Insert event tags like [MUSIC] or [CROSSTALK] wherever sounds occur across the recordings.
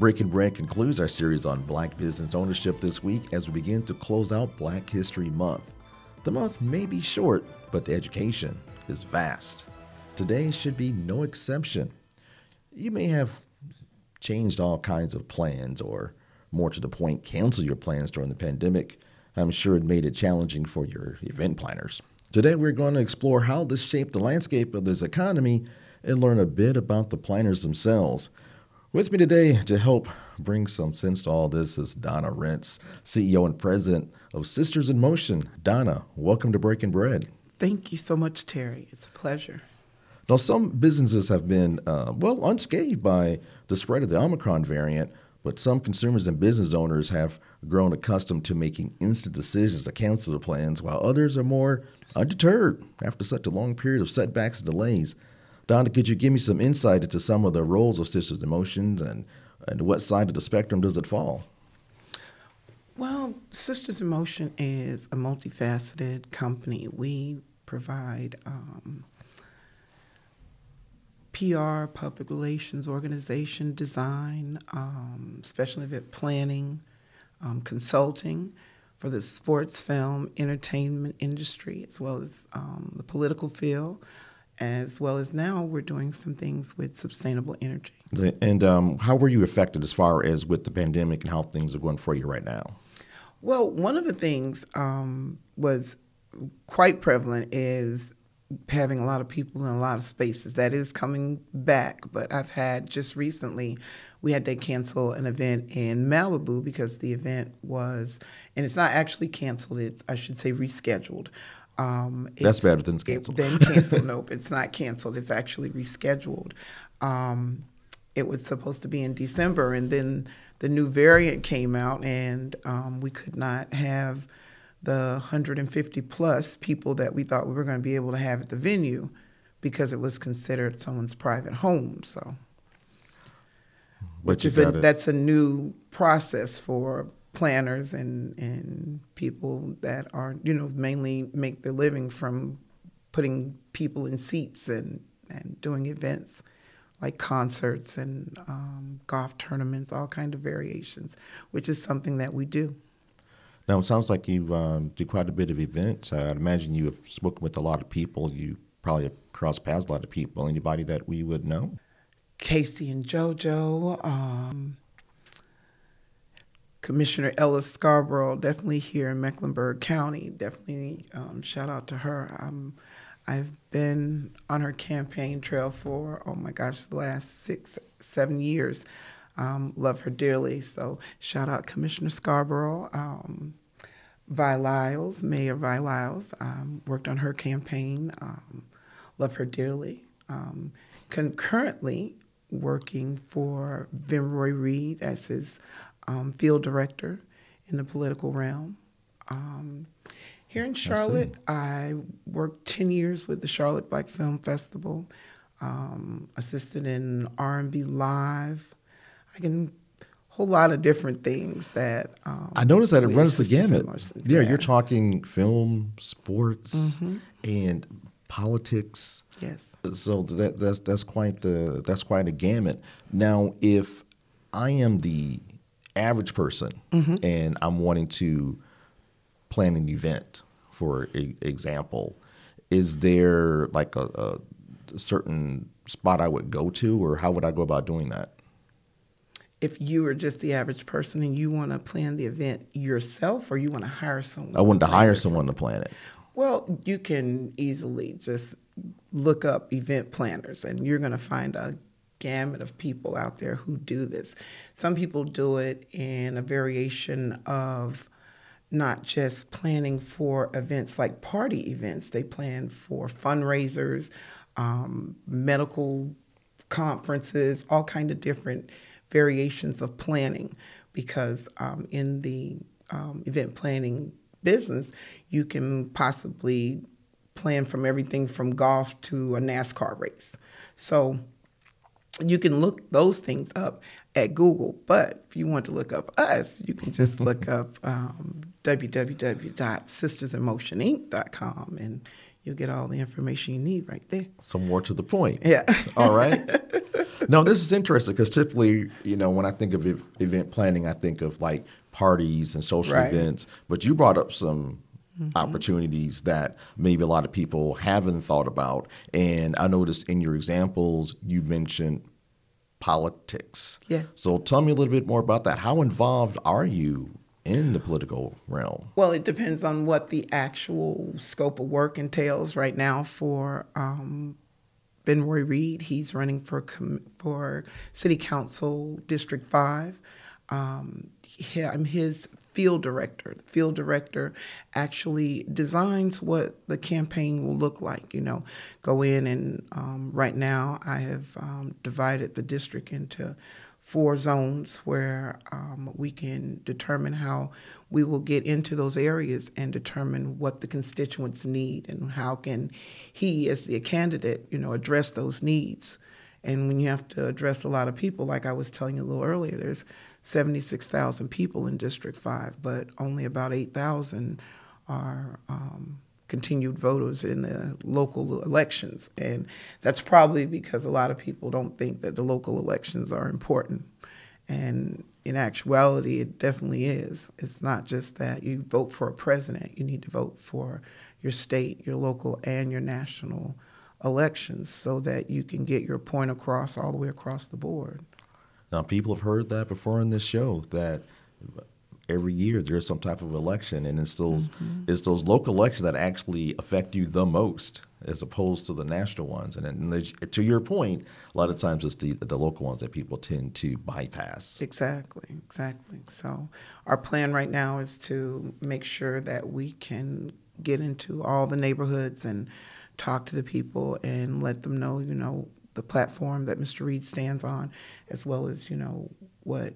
Breaking Bread concludes our series on black business ownership this week as we begin to close out Black History Month. The month may be short, but the education is vast. Today should be no exception. You may have changed all kinds of plans, or more to the point, cancel your plans during the pandemic. I'm sure it made it challenging for your event planners. Today, we're going to explore how this shaped the landscape of this economy and learn a bit about the planners themselves. With me today to help bring some sense to all this is Donna Rentz, CEO and president of Sisters in Motion. Donna, welcome to Breaking Bread. Thank you so much, Terry. It's a pleasure. Now, some businesses have been, uh, well, unscathed by the spread of the Omicron variant, but some consumers and business owners have grown accustomed to making instant decisions to cancel their plans, while others are more undeterred after such a long period of setbacks and delays. Donna, could you give me some insight into some of the roles of Sisters in Motion and, and what side of the spectrum does it fall? Well, Sisters in Motion is a multifaceted company. We provide um, PR, public relations, organization design, um, special event planning, um, consulting for the sports, film, entertainment industry, as well as um, the political field as well as now we're doing some things with sustainable energy. And um, how were you affected as far as with the pandemic and how things are going for you right now? Well, one of the things um, was quite prevalent is having a lot of people in a lot of spaces. That is coming back, but I've had just recently we had to cancel an event in Malibu because the event was, and it's not actually canceled. It's I should say rescheduled. Um, That's better than canceled. Then canceled. nope, it's not canceled. It's actually rescheduled. Um, it was supposed to be in December, and then the new variant came out, and um, we could not have the 150 plus people that we thought we were going to be able to have at the venue because it was considered someone's private home. So, but which is a, that's a new process for planners and and people that are you know mainly make their living from putting people in seats and and doing events like concerts and um, golf tournaments, all kind of variations, which is something that we do. Now it sounds like you um, do quite a bit of events. I'd imagine you have spoken with a lot of people. You probably have crossed paths with a lot of people. Anybody that we would know? K-Ci and JoJo. Um, Commissioner Ella Scarborough, definitely here in Mecklenburg County. Definitely um, shout out to her. I've been on her campaign trail for, oh my gosh, the last six, seven years. Um, love her dearly. So shout out Commissioner Scarborough. Um, Vi Lyles, Mayor Vi Lyles, um, worked on her campaign. Um, love her dearly. Um, concurrently working for Vinroy Reid as his um, field director in the political realm. Um, here in Charlotte, I, I, worked 10 years with the Charlotte Black Film Festival, um, assisted in R&B Live. I can whole lot of different things that um, I noticed that it runs the gamut. Yeah, you're talking film, sports, mm-hmm. and politics. Yes. So that that's that's quite the that's quite a gamut. Now, if I am the average person mm-hmm. and I'm wanting to plan an event, for a, example, is there like a, a certain spot I would go to, or how would I go about doing that? if you are just the average person and you want to plan the event yourself or you want to hire someone i want to hire someone to plan it well you can easily just look up event planners and you're going to find a gamut of people out there who do this. Some people do it in a variation of not just planning for events like party events, they plan for fundraisers, um, medical conferences, all kind of different variations of planning because um, in the um, event planning business, you can possibly plan from everything from golf to a NASCAR race. So you can look those things up at Google, but if you want to look up us, you can just look [LAUGHS] up um, www.sistersinmotioninc.com and you'll get all the information you need right there. So more to the point. Yeah. [LAUGHS] all right. [LAUGHS] no, this is interesting because typically, you know, when I think of event planning, I think of like parties and social right. events. But you brought up some mm-hmm. opportunities that maybe a lot of people haven't thought about. And I noticed in your examples, you mentioned politics. Yeah. So tell me a little bit more about that. How involved are you in the political realm? Well, it depends on what the actual scope of work entails. Right now, for um, Vinroy Reid, he's running for for City Council District Five. Um, he, I'm his field director. The field director actually designs what the campaign will look like. You know, go in and um, right now I have um, divided the district into four zones where um, we can determine how we will get into those areas and determine what the constituents need and how can he as the candidate you know address those needs and when you have to address a lot of people like i was telling you a little earlier there's 76,000 people in District 5, but only about 8,000 are um, continued voters in the local elections. And that's probably because a lot of people don't think that the local elections are important. And in actuality, it definitely is. It's not just that you vote for a president, you need to vote for your state, your local, and your national elections so that you can get your point across all the way across the board. Now, people have heard that before in this show that every year there's some type of election, and it's those mm-hmm. it's those local elections that actually affect you the most, as opposed to the national ones. And, and to your point, a lot of times it's the the local ones that people tend to bypass. Exactly, exactly. So our plan right now is to make sure that we can get into all the neighborhoods and talk to the people and let them know, you know, the platform that Mr. Reid stands on, as well as you know what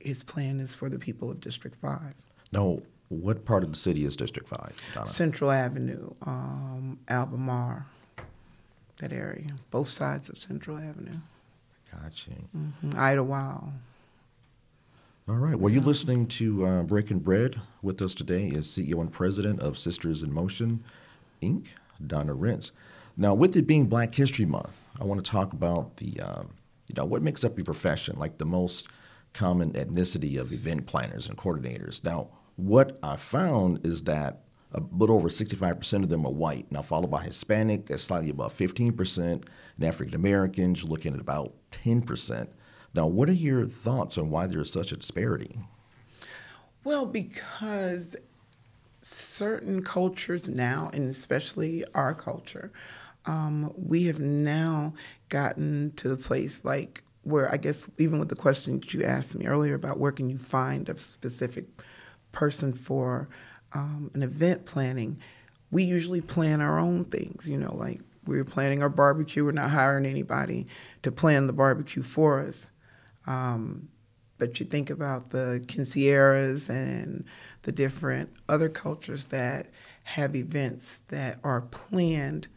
his plan is for the people of District Five. Now, what part of the city is District Five? Donna? Central Avenue, um, Albemarle, that area, both sides of Central Avenue. Gotcha. Mm-hmm. Idlewild. All right. Well, you're listening to uh, Breaking Bread. With us today is CEO and President of Sisters in Motion, Inc., Donna Rentz. Now, with it being Black History Month, I want to talk about the, um, you know, what makes up your profession, like the most common ethnicity of event planners and coordinators. Now, what I found is that a little over 65% of them are white, now followed by Hispanic at slightly above 15%, and African Americans looking at about 10%. Now, what are your thoughts on why there is such a disparity? Well, because certain cultures now, and especially our culture, um, we have now gotten to the place like where I guess even with the question that you asked me earlier about where can you find a specific person for um, an event planning, we usually plan our own things. You know, like we're planning our barbecue. We're not hiring anybody to plan the barbecue for us. Um, but you think about the quinceañeras and the different other cultures that have events that are planned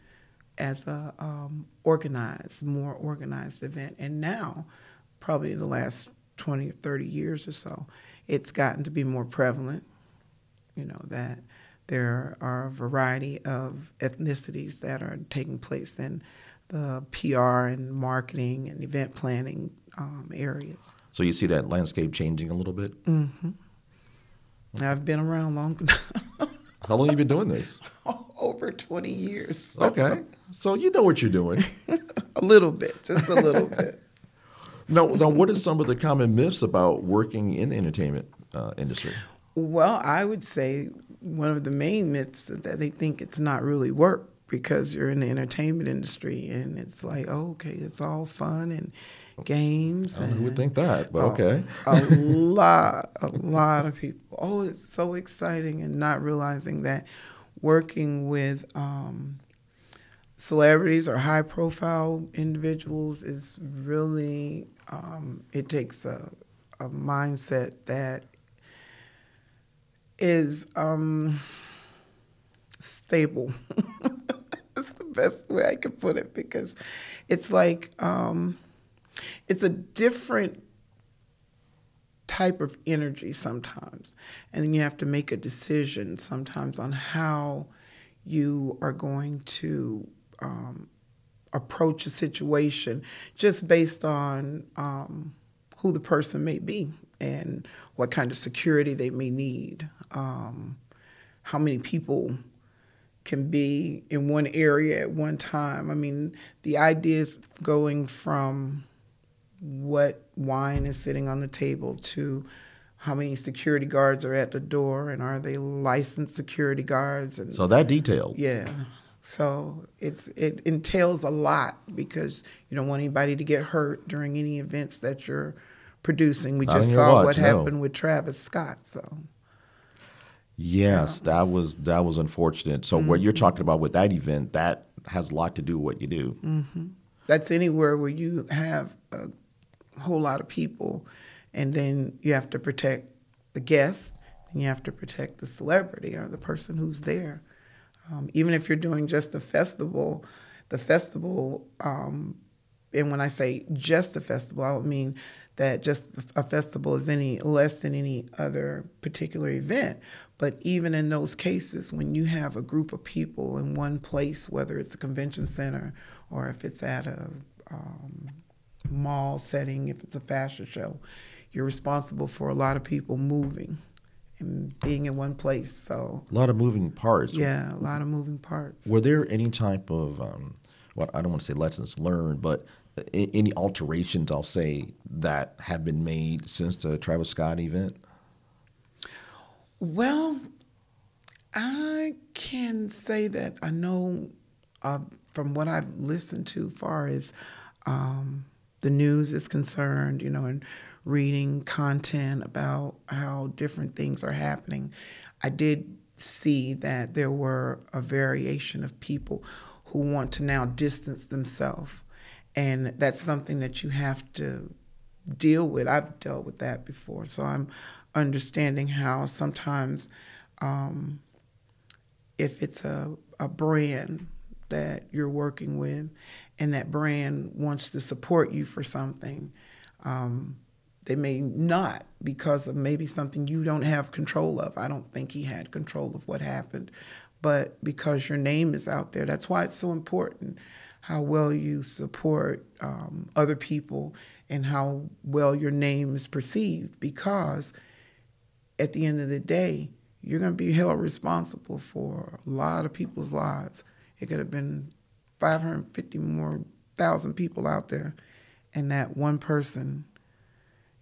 as a um, organized, more organized event. And now, probably in the last 20 or 30 years or so, it's gotten to be more prevalent, you know, that there are a variety of ethnicities that are taking place in the PR and marketing and event planning um, areas. So you see that landscape changing a little bit? Mm-hmm. I've been around long enough. [LAUGHS] How long have you been doing this? Over 20 years. [LAUGHS] Okay. So you know what you're doing. [LAUGHS] a little bit, just a little bit. [LAUGHS] Now, now, what are some of the common myths about working in the entertainment uh, industry? Well, I would say one of the main myths is that they think it's not really work because you're in the entertainment industry and it's like, oh, okay, it's all fun and games. who would think that? But okay. a lot, a lot of people. Oh, it's so exciting, and not realizing that working with um, celebrities or high profile individuals is really, um, it takes a, a mindset that is um, stable. [LAUGHS] That's the best way I could put it because it's like, um, it's a different type of energy sometimes. And then you have to make a decision sometimes on how you are going to um, approach a situation just based on um, who the person may be and what kind of security they may need, um, how many people can be in one area at one time. I mean, the idea is going from what wine is sitting on the table to how many security guards are at the door and are they licensed security guards and so that detail yeah so it's it entails a lot because you don't want anybody to get hurt during any events that you're producing we just saw watch, what no. happened with travis scott so yes yeah. that was that was unfortunate so mm-hmm. what you're talking about with that event that has a lot to do with what you do mm-hmm. that's anywhere where you have a whole lot of people and then you have to protect the guest and you have to protect the celebrity or the person who's there. Um, even if you're doing just a festival the festival um, and when i say just a festival i don't mean that just a festival is any less than any other particular event. But even in those cases when you have a group of people in one place whether it's a convention center or if it's at a um, mall setting if it's a fashion show you're responsible for a lot of people moving and being in one place. So a lot of moving parts. Yeah, a lot of moving parts. Were there any type of um, what I don't want to say lessons learned, but any alterations I'll say that have been made since the Travis Scott event? Well, I can say that I know uh, from what I've listened to, far as um, the news is concerned, you know, and reading content about how different things are happening, I did see that there were a variation of people who want to now distance themselves. And that's something that you have to deal with. I've dealt with that before. So I'm understanding how sometimes um, if it's a, a brand that you're working with and that brand wants to support you for something, um, they may not because of maybe something you don't have control of. I don't think he had control of what happened, but because your name is out there, that's why it's so important how well you support um, other people and how well your name is perceived because at the end of the day, you're going to be held responsible for a lot of people's lives. It could have been 550 more thousand people out there, and that one person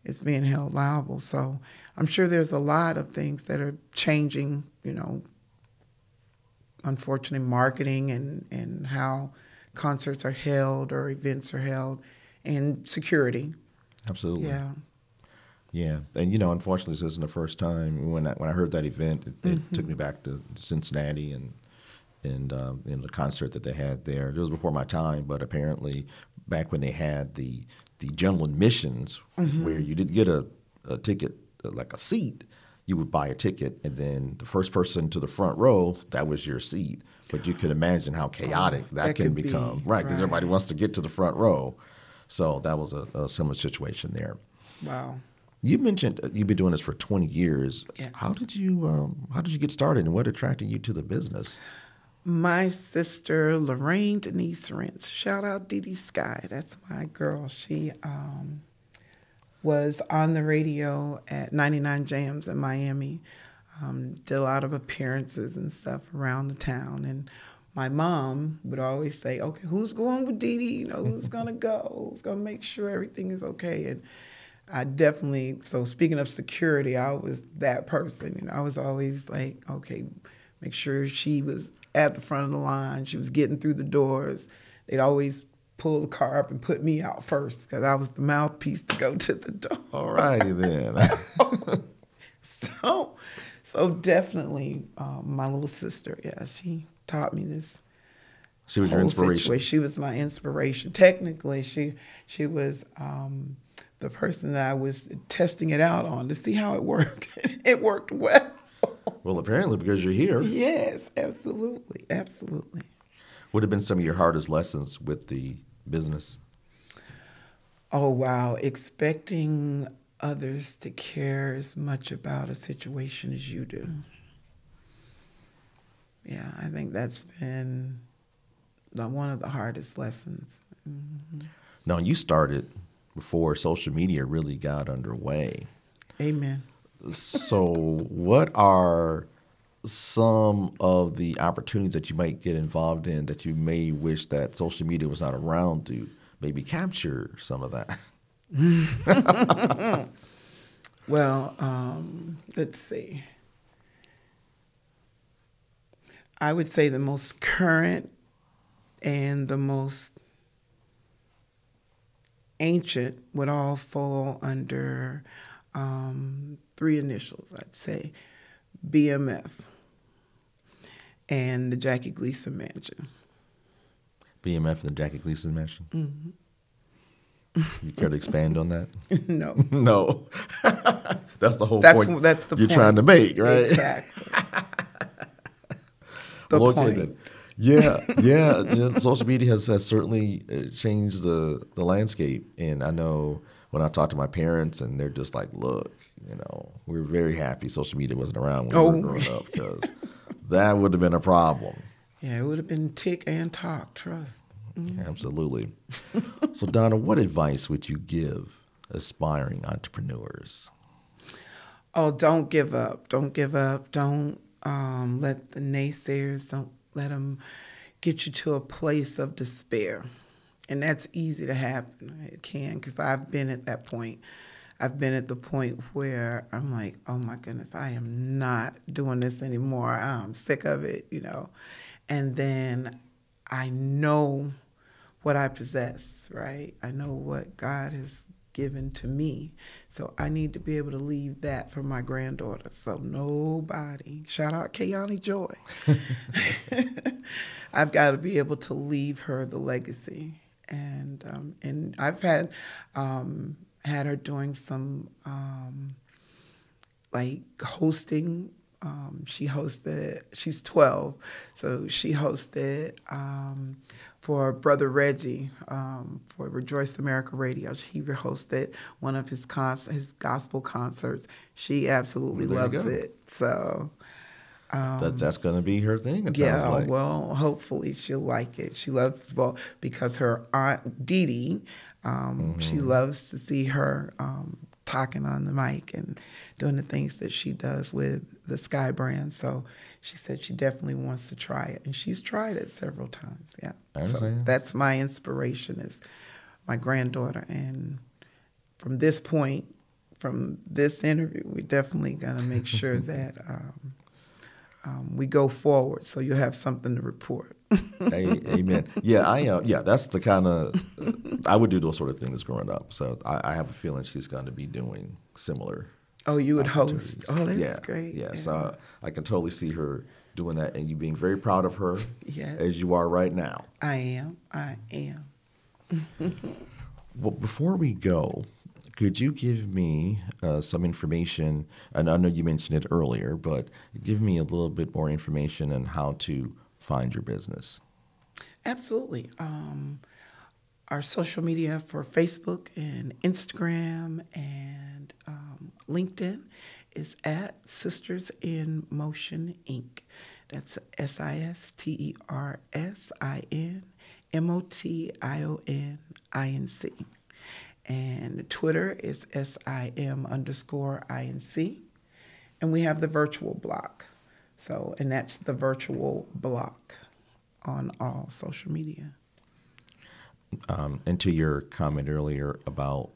is being held liable. So I'm sure there's a lot of things that are changing, you know, unfortunately marketing and, and how concerts are held or events are held and security. Absolutely. Yeah. Yeah, and you know, unfortunately, this isn't the first time when I when I heard that event. It, it mm-hmm. took me back to Cincinnati and and um, in the concert that they had there. It was before my time, but apparently, back when they had the the general admissions mm-hmm. where you didn't get a, a ticket uh, like a seat you would buy a ticket and then the first person to the front row that was your seat but you can imagine how chaotic oh, that, that, can become be, right because right. everybody wants to get to the front row so that was a, a similar situation there wow you mentioned uh, you've been doing this for 20 years yes. how did you um, how did you get started and what attracted you to the business my sister Lorraine Denise Rentz. Shout out Dee Dee Sky. That's my girl. She um, was on the radio at 99 Jamz in Miami. Um, did a lot of appearances and stuff around the town. And my mom would always say, "Okay, who's going with Dee Dee? You know, who's gonna go? Who's gonna make sure everything is okay?" And I definitely. So speaking of security, I was that person. You know, I was always like, "Okay, make sure she was at the front of the line. She was getting through the doors. They'd always pull the car up and put me out first because I was the mouthpiece to go to the door. All righty then. [LAUGHS] so, so definitely, um, my little sister, yeah, she taught me this. She was your inspiration. Situation. She was my inspiration. Technically, she she was um, the person that I was testing it out on to see how it worked. [LAUGHS] it worked well. Well, apparently because you're here. Yes, absolutely, absolutely. What have been some of your hardest lessons with the business? Oh wow, expecting others to care as much about a situation as you do. Yeah, I think that's been the, one of the hardest lessons. Mm-hmm. Now, you started before social media really got underway. Amen. So, what are some of the opportunities that you might get involved in that you may wish that social media was not around to maybe capture some of that? [LAUGHS] Well, um, let's see. I would say the most current and the most ancient would all fall under um, three initials, I'd say BMF and the Jackie Gleason Mansion. BMF and the Jackie Gleason Mansion? Mm-hmm. You care to expand on that? [LAUGHS] no. [LAUGHS] no. [LAUGHS] that's the whole That's- point. that's the you're point. trying to make, right? Exactly. the Well, point. Yeah, yeah. you know, social media has, has certainly uh, changed the, the landscape. And I know when I talk to my parents, and they're just like, look, you know, we're very happy social media wasn't around when we Oh. were growing up because that would have been a problem. Yeah, it would have been tick and talk, trust. Absolutely. so, Donna, what advice would you give aspiring entrepreneurs? Oh, don't give up. Don't give up. Don't um, let the naysayers, don't let them get you to a place of despair. And that's easy to happen. It can, because I've been at that point. I've been at the point where I'm like, oh my goodness, I am not doing this anymore. I'm sick of it, you know. And then I know what I possess, right? I know what God has given to me. So I need to be able to leave that for my granddaughter. So nobody, shout out Kayani Joy. [LAUGHS] [LAUGHS] I've got to be able to leave her the legacy. And um, and I've had um, had her doing some um, like hosting. Um, she hosted. She's twelve, so she hosted um, for Brother Reggie um, for Rejoice America Radio. He hosted one of his con- his gospel concerts. She absolutely there loves it. So that's that's going to be her thing. It Um, yeah, like. well, hopefully she'll like it. She loves well because her aunt Dee Dee, um, she Mm-hmm. loves to see her um, talking on the mic and doing the things that she does with the Sky brand. So she said she definitely wants to try it, and she's tried it several times. Yeah, so that's my inspiration is my granddaughter, and from this point, from this interview, we're definitely gonna make sure [LAUGHS] that. Um, um, we go forward, so you have something to report. [LAUGHS] Amen. Yeah, I uh, yeah, that's the kind of I would do those sort of things growing up. So I, I have a feeling she's going to be doing similar. Oh, you would host. Oh, that's yeah, great. Yeah, so I can totally see her doing that, and you being very proud of her Yes. as you are right now. I am. I am. [LAUGHS] Well, before we go, could you give me uh, some information? And I know you mentioned it earlier, but give me a little bit more information on how to find your business. Absolutely. Um, our social media for Facebook and Instagram and um, LinkedIn is at Sisters in Motion Inc. That's S I S T E R S I N M O T I O N I N C. And Twitter is S I M underscore I N C. And we have the virtual block. So, and that's the virtual block on all social media. Um, and to your comment earlier about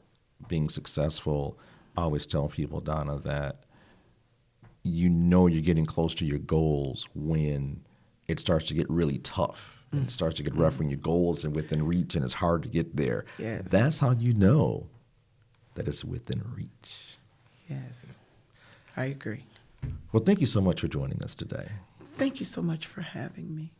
being successful, I always tell people, Donna, that you know you're getting close to your goals when it starts to get really tough and it starts to get rough mm-hmm. when your goals are within reach and it's hard to get there. Yes. That's how you know that it's within reach. Yes, I agree. Well, thank you so much for joining us today. Thank you so much for having me.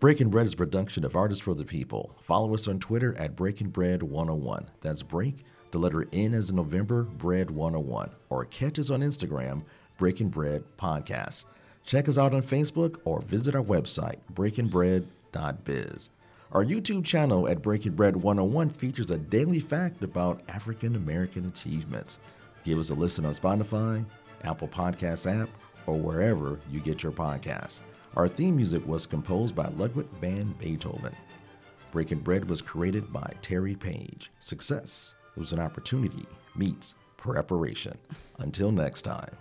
Breaking Bread is a production of Artists for the People. Follow us on Twitter at Breaking Bread 101. That's break, the letter N is November, Bread 101. Or catch us on Instagram, Breaking Bread Podcast. Check us out on Facebook or visit our website, breakingbread.biz. Our YouTube channel at Breaking Bread 101 features a daily fact about African American achievements. Give us a listen on Spotify, Apple Podcasts app, or wherever you get your podcasts. Our theme music was composed by Ludwig van Beethoven. Breaking Bread was created by Terry Page. Success was an opportunity meets preparation. Until next time.